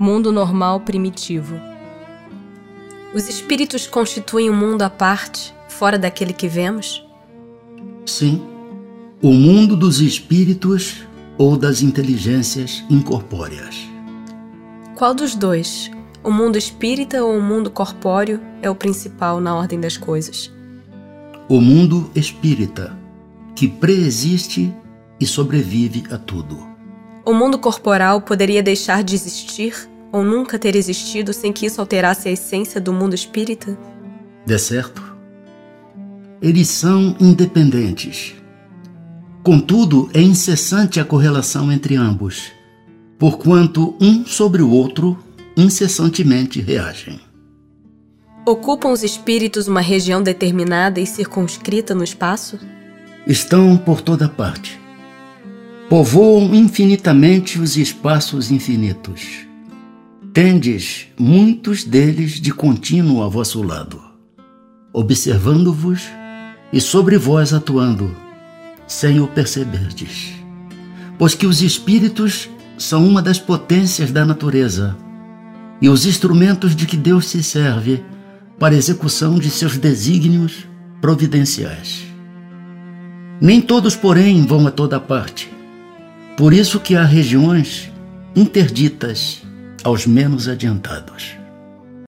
Mundo normal primitivo. Os espíritos constituem um mundo à parte, fora daquele que vemos? Sim. O mundo dos espíritos ou das inteligências incorpóreas. Qual dos dois, o mundo espírita ou o mundo corpóreo, é o principal na ordem das coisas? O mundo espírita, que preexiste e sobrevive a tudo. O mundo corporal poderia deixar de existir ou nunca ter existido sem que isso alterasse a essência do mundo espírita? De certo. Eles são independentes. Contudo, é incessante a correlação entre ambos, porquanto um sobre o outro incessantemente reagem. Ocupam os espíritos uma região determinada e circunscrita no espaço? Estão por toda parte. Povoam infinitamente os espaços infinitos Tendes muitos deles de contínuo a vosso lado, observando-vos e sobre vós atuando, sem o perceberdes. Pois que os espíritos são uma das potências da natureza e os instrumentos de que Deus se serve para execução de seus desígnios providenciais. Nem todos, porém, vão a toda parte. Por isso que há regiões interditas aos menos adiantados.